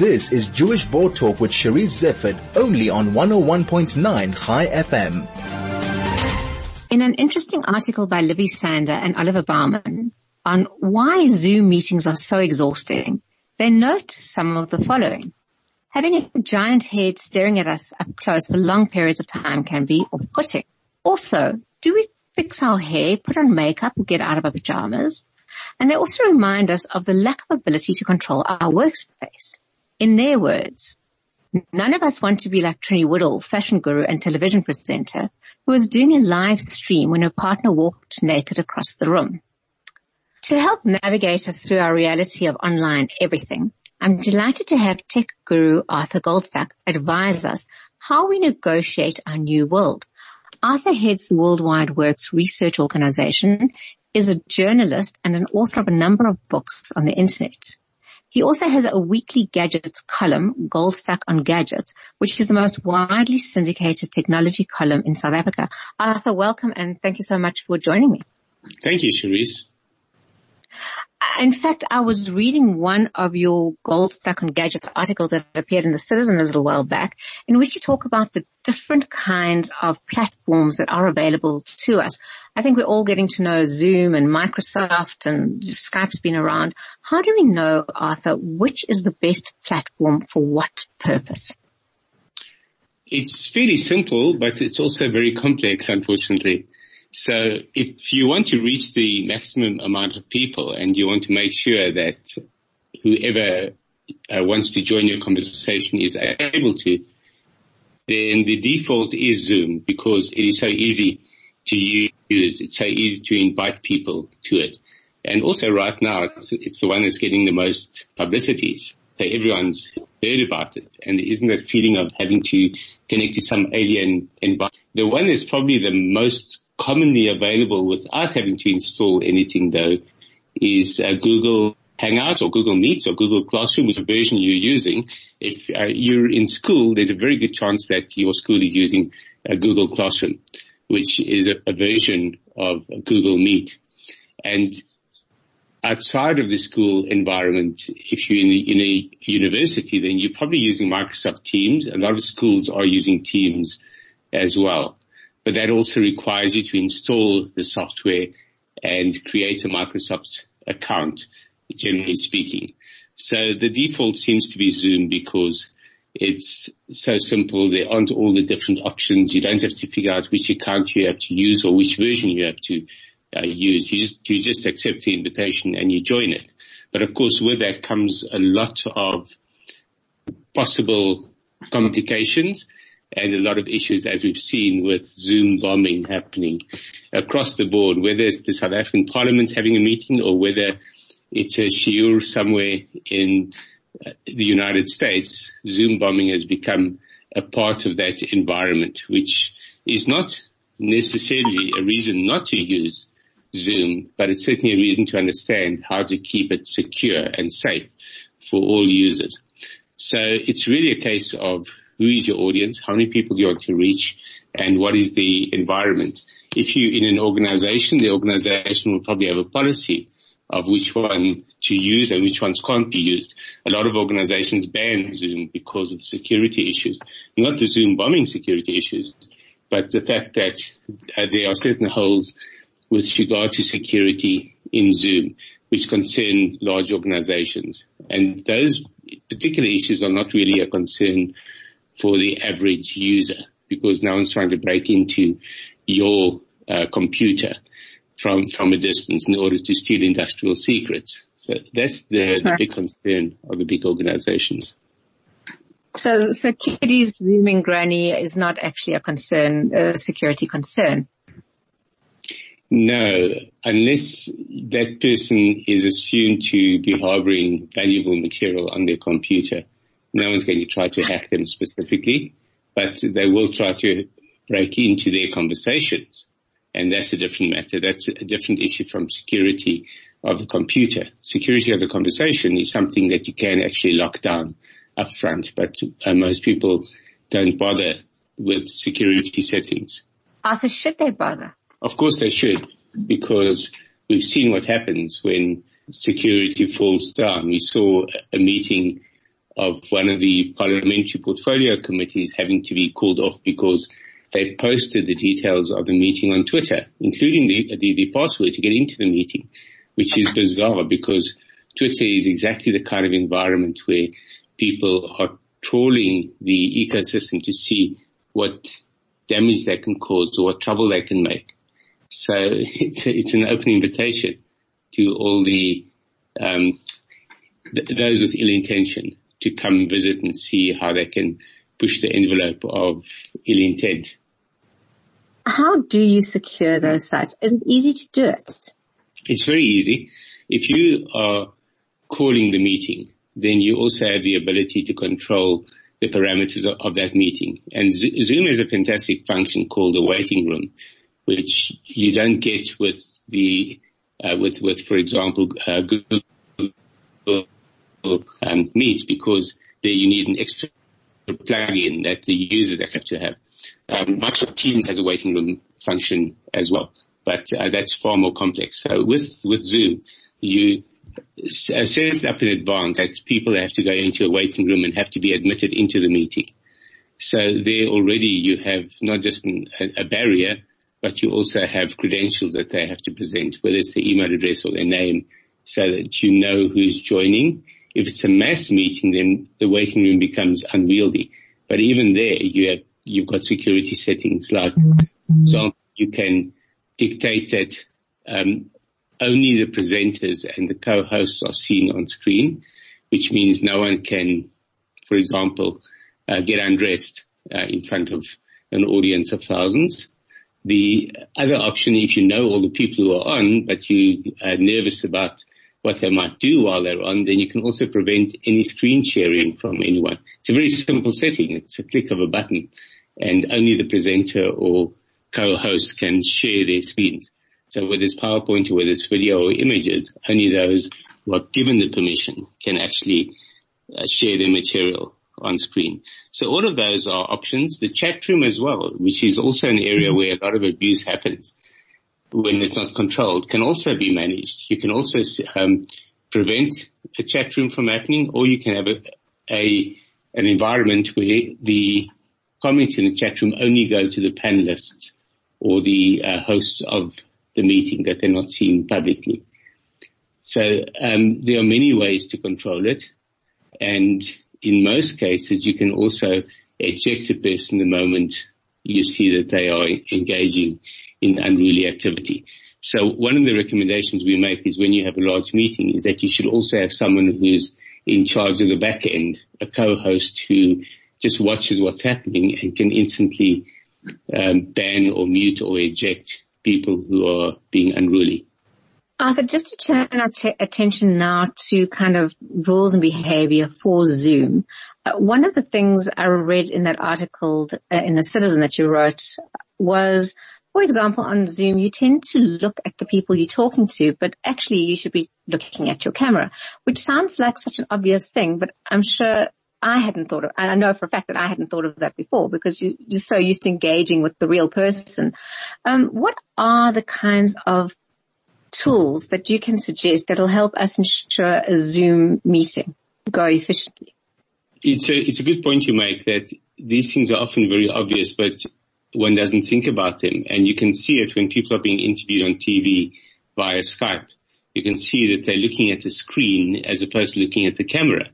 This is Jewish Board Talk with Cherise Zeffert, only on 101.9 Chai FM. In an interesting article by Libby Sander and Oliver Baumann on why Zoom meetings are so exhausting, they note some of the following. Having a giant head staring at us up close for long periods of time can be off-putting. Also, do we fix our hair, put on makeup, or get out of our pajamas? And they also remind us of the lack of ability to control our workspace. In their words, none of us want to be like Trinny Woodall, fashion guru and television presenter, who was doing a live stream when her partner walked naked across the room. To help navigate us through our reality of online everything, I'm delighted to have tech guru Arthur Goldstuck advise us how we negotiate our new world. Arthur heads the World Wide Worx Research Organization, is a journalist and an author of a number of books on the internet. He also has a weekly gadgets column, Goldstuck on Gadgets, which is the most widely syndicated technology column in South Africa. Arthur, welcome and thank you so much for joining me. Thank you, Cherise in fact, I was reading one of your Goldstuck on Gadgets articles that appeared in the Citizen a little while back, in which you talk about the different kinds of platforms that are available to us. I think we're all getting to know Zoom and Microsoft and Skype's been around. How do we know, Arthur, which is the best platform for what purpose? It's fairly simple, but it's also very complex, unfortunately. So if you want to reach the maximum amount of people and you want to make sure that whoever uh, wants to join your conversation is able to, then the default is Zoom because it is so easy to use. It's so easy to invite people to it. And also right now, it's, it's the one that's getting the most publicity. So everyone's heard about it. And there isn't that feeling of having to connect to some alien environment. The one that's probably the most commonly available without having to install anything though is uh, Google Hangouts or Google Meets or Google Classroom, which version you're using. If uh, you're in school, there's a very good chance that your school is using uh, Google Classroom, which is a, a version of Google Meet. And outside of the school environment, if you're in in a, university, then you're probably using Microsoft Teams. A lot of schools are using Teams as well but that also requires you to install the software and create a Microsoft account, generally speaking. So the default seems to be Zoom because it's so simple. There aren't all the different options. You don't have to figure out which account you have to use or which version you have to uh, use. You just, you just accept the invitation and you join it. But of course with that comes a lot of possible complications and a lot of issues as we've seen with Zoom bombing happening across the board, whether it's the South African Parliament having a meeting or whether it's a shiur somewhere in uh, the United States, Zoom bombing has become a part of that environment, which is not necessarily a reason not to use Zoom, but it's certainly a reason to understand how to keep it secure and safe for all users. So it's really a case of who is your audience, how many people you want to reach, and what is the environment. If you're in an organization, the organization will probably have a policy of which one to use and which ones can't be used. A lot of organizations ban Zoom because of security issues, not the Zoom bombing security issues, but the fact that uh, there are certain holes with regard to security in Zoom which concern large organizations. And those particular issues are not really a concern for the average user because no one's trying to break into your uh, computer from from a distance in order to steal industrial secrets. So that's the, the big concern of the big organizations. So, so Kitty's zooming granny is not actually a concern, a security concern. No, unless that person is assumed to be harboring valuable material on their computer. No one's going to try to hack them specifically, but they will try to break into their conversations. And that's a different matter. That's a different issue from security of the computer. Security of the conversation is something that you can actually lock down up front, but uh, most people don't bother with security settings. Arthur, should they bother? Of course they should, because we've seen what happens when security falls down. We saw a meeting of one of the parliamentary portfolio committees having to be called off because they posted the details of the meeting on Twitter, including the, the, the password to get into the meeting, which is bizarre because Twitter is exactly the kind of environment where people are trawling the ecosystem to see what damage they can cause or what trouble they can make. So it's, a, it's an open invitation to all the, um, th- those with ill intention to come visit and see how they can push the envelope of ill intent. How do you secure those sites? Is it easy to do it? It's very easy. If you are calling the meeting, then you also have the ability to control the parameters of, that meeting. And Zoom has a fantastic function called the waiting room, which you don't get with the uh, with with for example uh, Google um, Meet because there you need an extra plugin that the users have to have. Um, Microsoft Teams has a waiting room function as well, but uh, that's far more complex. So with with Zoom, you uh, set it up in advance that people have to go into a waiting room and have to be admitted into the meeting. So there already you have not just an, a barrier, but you also have credentials that they have to present, whether it's their email address or their name, so that you know who's joining. If it's a mass meeting, then the waiting room becomes unwieldy. But even there, you have you've got security settings like, so you can dictate that um, only the presenters and the co-hosts are seen on screen, which means no one can, for example, uh, get undressed uh, in front of an audience of thousands. The other option, if you know all the people who are on, but you are nervous about what they might do while they're on, then you can also prevent any screen sharing from anyone. It's a very simple setting. It's a click of a button and only the presenter or co-host can share their screens. So whether it's PowerPoint or whether it's video or images, only those who are given the permission can actually uh, share their material on screen. So all of those are options. The chat room as well, which is also an area where a lot of abuse happens when it's not controlled, can also be managed. You can also um, prevent a chat room from happening, or you can have a, a an environment where the comments in the chat room only go to the panelists or the uh, hosts of the meeting that they're not seen publicly. So um, there are many ways to control it, and in most cases, you can also eject a person the moment you see that they are engaging in unruly activity. So one of the recommendations we make is when you have a large meeting is that you should also have someone who's in charge of the back end, a co-host who just watches what's happening and can instantly um, ban or mute or eject people who are being unruly. Arthur, just to turn our t- attention now to kind of rules and behavior for Zoom. Uh, one of the things I read in that article that, uh, in the Citizen that you wrote was, for example, on Zoom, you tend to look at the people you're talking to, but actually you should be looking at your camera, which sounds like such an obvious thing, but I'm sure I hadn't thought of, and I know for a fact that I hadn't thought of that before because you, are so used to engaging with the real person. Um, what are the kinds of tools that you can suggest that'll help us ensure a Zoom meeting go efficiently? It's a, it's a good point you make that these things are often very obvious, but one doesn't think about them. And you can see it when people are being interviewed on TV via Skype. You can see that they're looking at the screen as opposed to looking at the camera.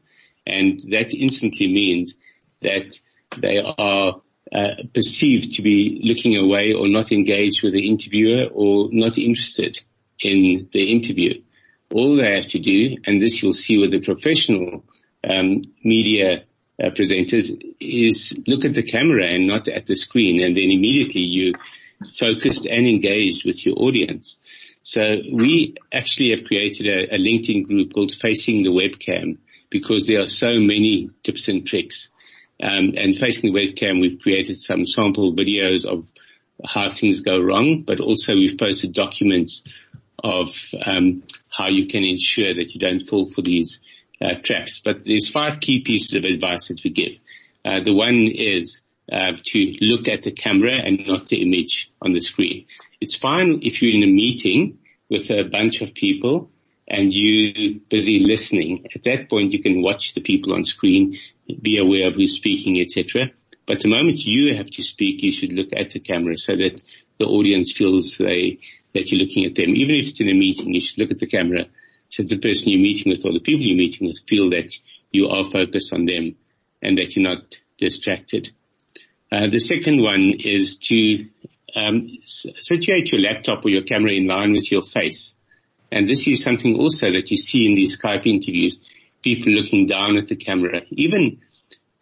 And that instantly means that they are uh, perceived to be looking away or not engaged with the interviewer or not interested in the interview. All they have to do, and this you'll see with the professional um, media uh, presenters, is look at the camera and not at the screen, and then immediately you focused and engaged with your audience. So we actually have created a, a LinkedIn group called Facing the Webcam, because there are so many tips and tricks. Um, and facing the webcam, we've created some sample videos of how things go wrong, but also we've posted documents of um, how you can ensure that you don't fall for these traps. But there's five key pieces of advice that we give. Uh, the one is uh, to look at the camera and not the image on the screen. It's fine if you're in a meeting with a bunch of people and you're busy listening, at that point you can watch the people on screen, be aware of who's speaking, etc. But the moment you have to speak, you should look at the camera so that the audience feels they, that you're looking at them. Even if it's in a meeting, you should look at the camera so the person you're meeting with or the people you're meeting with feel that you are focused on them and that you're not distracted. Uh, the second one is to um, situate your laptop or your camera in line with your face. And this is something also that you see in these Skype interviews, people looking down at the camera. Even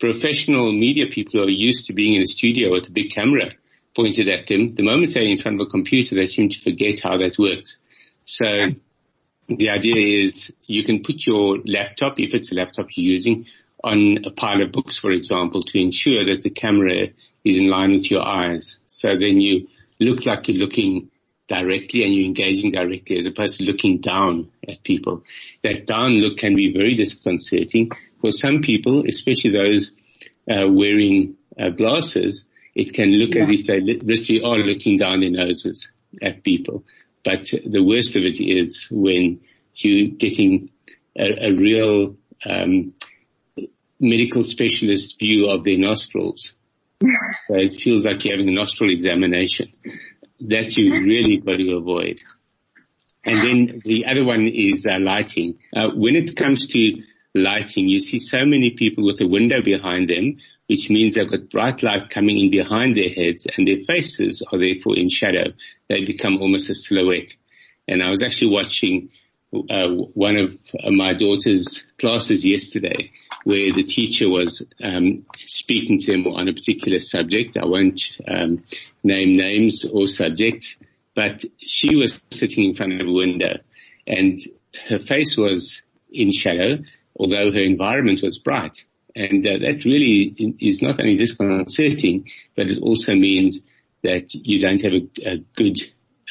professional media people who are used to being in a studio with a big camera pointed at them, the moment they're in front of a computer, they seem to forget how that works. So the idea is you can put your laptop, if it's a laptop you're using, on a pile of books, for example, to ensure that the camera is in line with your eyes. So then you look like you're looking directly and you're engaging directly as opposed to looking down at people. That down look can be very disconcerting for some people, especially those uh, wearing uh, glasses. It can look yeah. as if they literally are looking down their noses at people. But the worst of it is when you're getting a, a real um, medical specialist view of their nostrils. So it feels like you're having a nostril examination that you really got to avoid. And then the other one is uh, lighting. Uh, when it comes to lighting, you see so many people with a window behind them, which means they've got bright light coming in behind their heads and their faces are therefore in shadow. They become almost a silhouette. And I was actually watching uh, one of my daughter's classes yesterday where the teacher was um, speaking to them on a particular subject. I won't um, name names or subjects, but she was sitting in front of a window and her face was in shadow, although her environment was bright. And uh, that really is not only disconcerting, but it also means that you don't have a, a good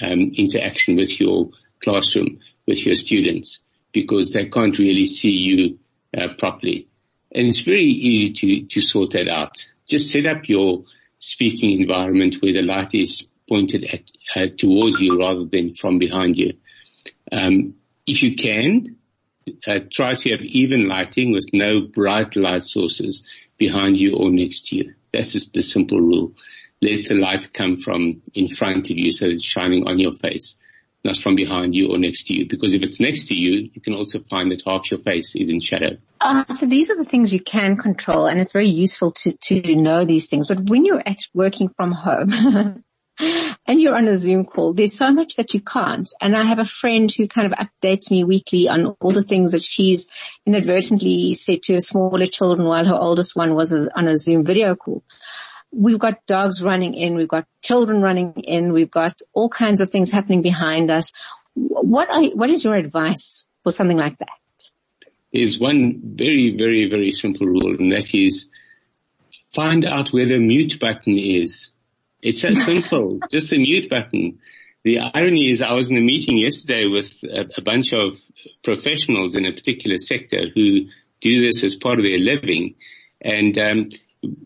um, interaction with your classroom, with your students, because they can't really see you uh, properly. And it's very easy to, to sort that out. Just set up your speaking environment where the light is pointed at, uh, towards you rather than from behind you. Um, if you can, uh, try to have even lighting with no bright light sources behind you or next to you. That's just the simple rule. Let the light come from in front of you so it's shining on your face not from behind you or next to you. Because if it's next to you, you can also find that half your face is in shadow. Uh, so these are the things you can control and it's very useful to, to know these things. But when you're at working from home and you're on a Zoom call, there's so much that you can't. And I have a friend who kind of updates me weekly on all the things that she's inadvertently said to her smaller children while her oldest one was on a Zoom video call we've got dogs running in, we've got children running in, we've got all kinds of things happening behind us. What are, what is your advice for something like that? Is one very, very, very simple rule and that is find out where the mute button is. It's so simple, just a mute button. The irony is I was in a meeting yesterday with a, a bunch of professionals in a particular sector who do this as part of their living and um,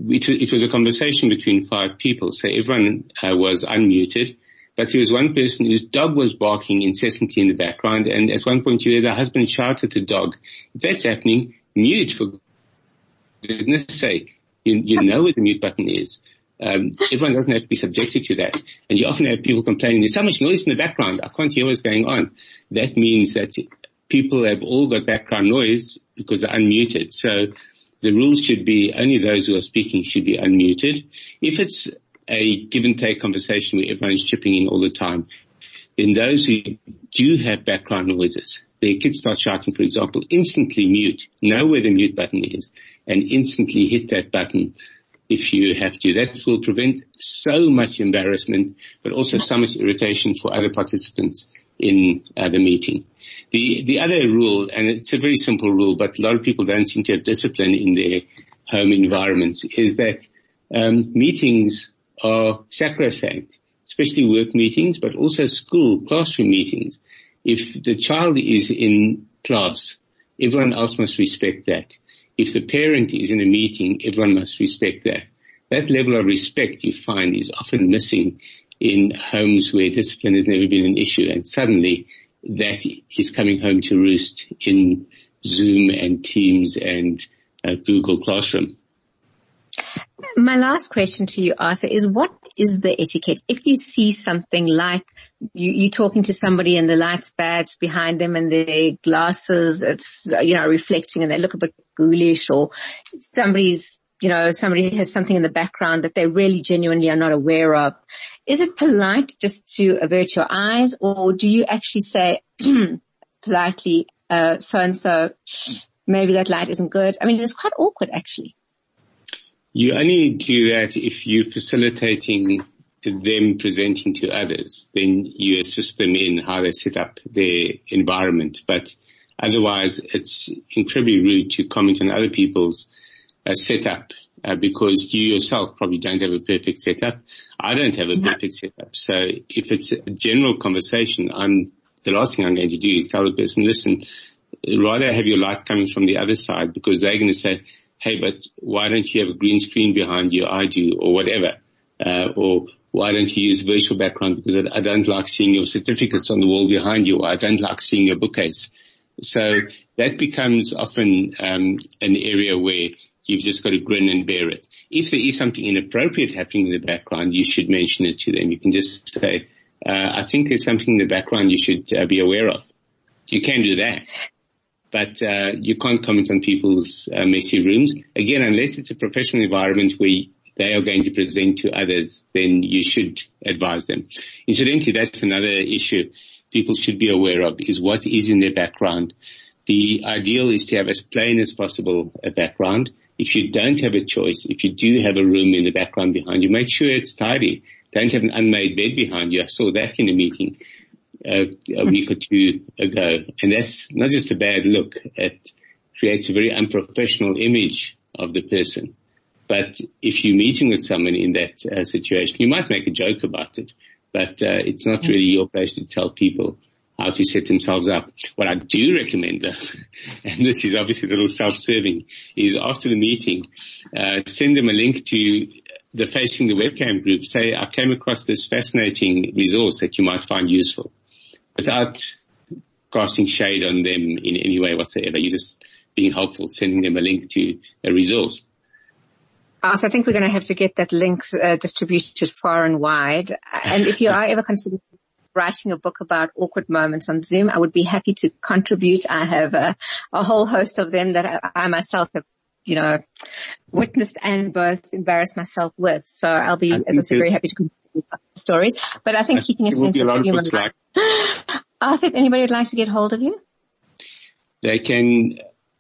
it, it, was a conversation between five people, so everyone uh, was unmuted. But there was one person whose dog was barking incessantly in the background, and at one point you hear the husband shout at the dog. If that's happening, mute for goodness sake. You, you know where the mute button is. Um, everyone doesn't have to be subjected to that. And you often have people complaining, there's so much noise in the background, I can't hear what's going on. That means that people have all got background noise because they're unmuted. So the rules should be only those who are speaking should be unmuted. If it's a give and take conversation where everyone's chipping in all the time, then those who do have background noises, their kids start shouting, for example, instantly mute, know where the mute button is, and instantly hit that button if you have to. That will prevent so much embarrassment, but also so much irritation for other participants in uh, the meeting. The, the other rule, and it's a very simple rule, but a lot of people don't seem to have discipline in their home environments, is that um, meetings are sacrosanct, especially work meetings, but also school, classroom meetings. If the child is in class, everyone else must respect that. If the parent is in a meeting, everyone must respect that. That level of respect you find is often missing in homes where discipline has never been an issue and suddenly that is coming home to roost in Zoom and Teams and uh, Google Classroom. My last question to you, Arthur, is what is the etiquette? If you see something like you, you're talking to somebody and the light's bad behind them and their glasses, it's, you know, reflecting and they look a bit ghoulish or somebody's you know, somebody has something in the background that they really genuinely are not aware of. Is it polite just to avert your eyes or do you actually say politely, uh, so and so, maybe that light isn't good? I mean, it's quite awkward actually. You only do that if you're facilitating them presenting to others, then you assist them in how they set up their environment. But otherwise, it's incredibly rude to comment on other people's uh, setup uh, because you yourself probably don't have a perfect setup. I don't have a perfect setup. So if it's a general conversation, I'm the last thing I'm going to do is tell the person, listen, rather have your light coming from the other side because they're going to say, hey, but why don't you have a green screen behind you? I do, or whatever. Uh, or why don't you use virtual background? Because I, I, don't like seeing your certificates on the wall behind you. Or I don't like seeing your bookcase. So that becomes often um, an area where you've just got to grin and bear it. If there is something inappropriate happening in the background, you should mention it to them. You can just say, uh, I think there's something in the background you should uh, be aware of. You can do that but uh, you can't comment on people's uh, messy rooms. Again, unless it's a professional environment where they are going to present to others, then you should advise them. Incidentally, that's another issue people should be aware of is what is in their background. The ideal is to have as plain as possible a background. If you don't have a choice, if you do have a room in the background behind you, make sure it's tidy. Don't have an unmade bed behind you. I saw that in a meeting uh, a week or two ago. And that's not just a bad look. It creates a very unprofessional image of the person. But if you're meeting with someone in that uh, situation, you might make a joke about it, but uh, it's not really your place to tell people how to set themselves up. What I do recommend, though, and this is obviously a little self-serving, is after the meeting, uh, send them a link to the Facing the Webcam group. Say, I came across this fascinating resource that you might find useful without casting shade on them in any way whatsoever. You're just being helpful, sending them a link to a resource. Arthur, I think we're going to have to get that link uh, distributed far and wide. And if you are ever considering writing a book about awkward moments on Zoom, I would be happy to contribute. I have a, a whole host of them that I, I, myself have, you know, witnessed and both embarrassed myself with. So I'll be, as I said, very happy to contribute stories. But I think keeping a sense of humor. Arthur, anybody would like to get hold of you? They can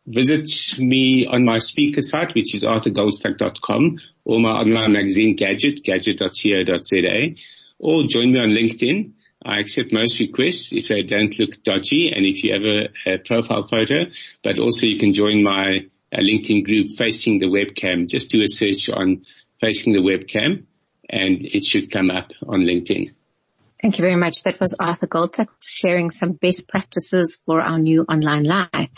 visit me on my speaker site, which is arthurgoldstuck.com or my online magazine Gadget, gadget.co.za or join me on LinkedIn. I accept most requests if they don't look dodgy and if you have a, a profile photo, but also you can join my uh, LinkedIn group facing the webcam. Just do a search on facing the webcam and it should come up on LinkedIn. Thank you very much. That was Arthur Goldstuck sharing some best practices for our new online live.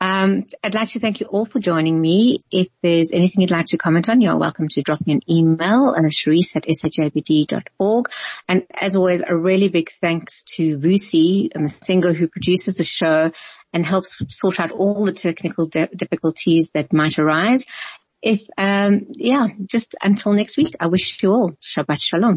Um, I'd like to thank you all for joining me. If there's anything you'd like to comment on, you're welcome to drop me an email at Cherise at sajbd.org. And as always, a really big thanks to Vusi Masingo who produces the show and helps sort out all the technical difficulties that might arise. If, um, yeah, just until next week, I wish you all Shabbat Shalom.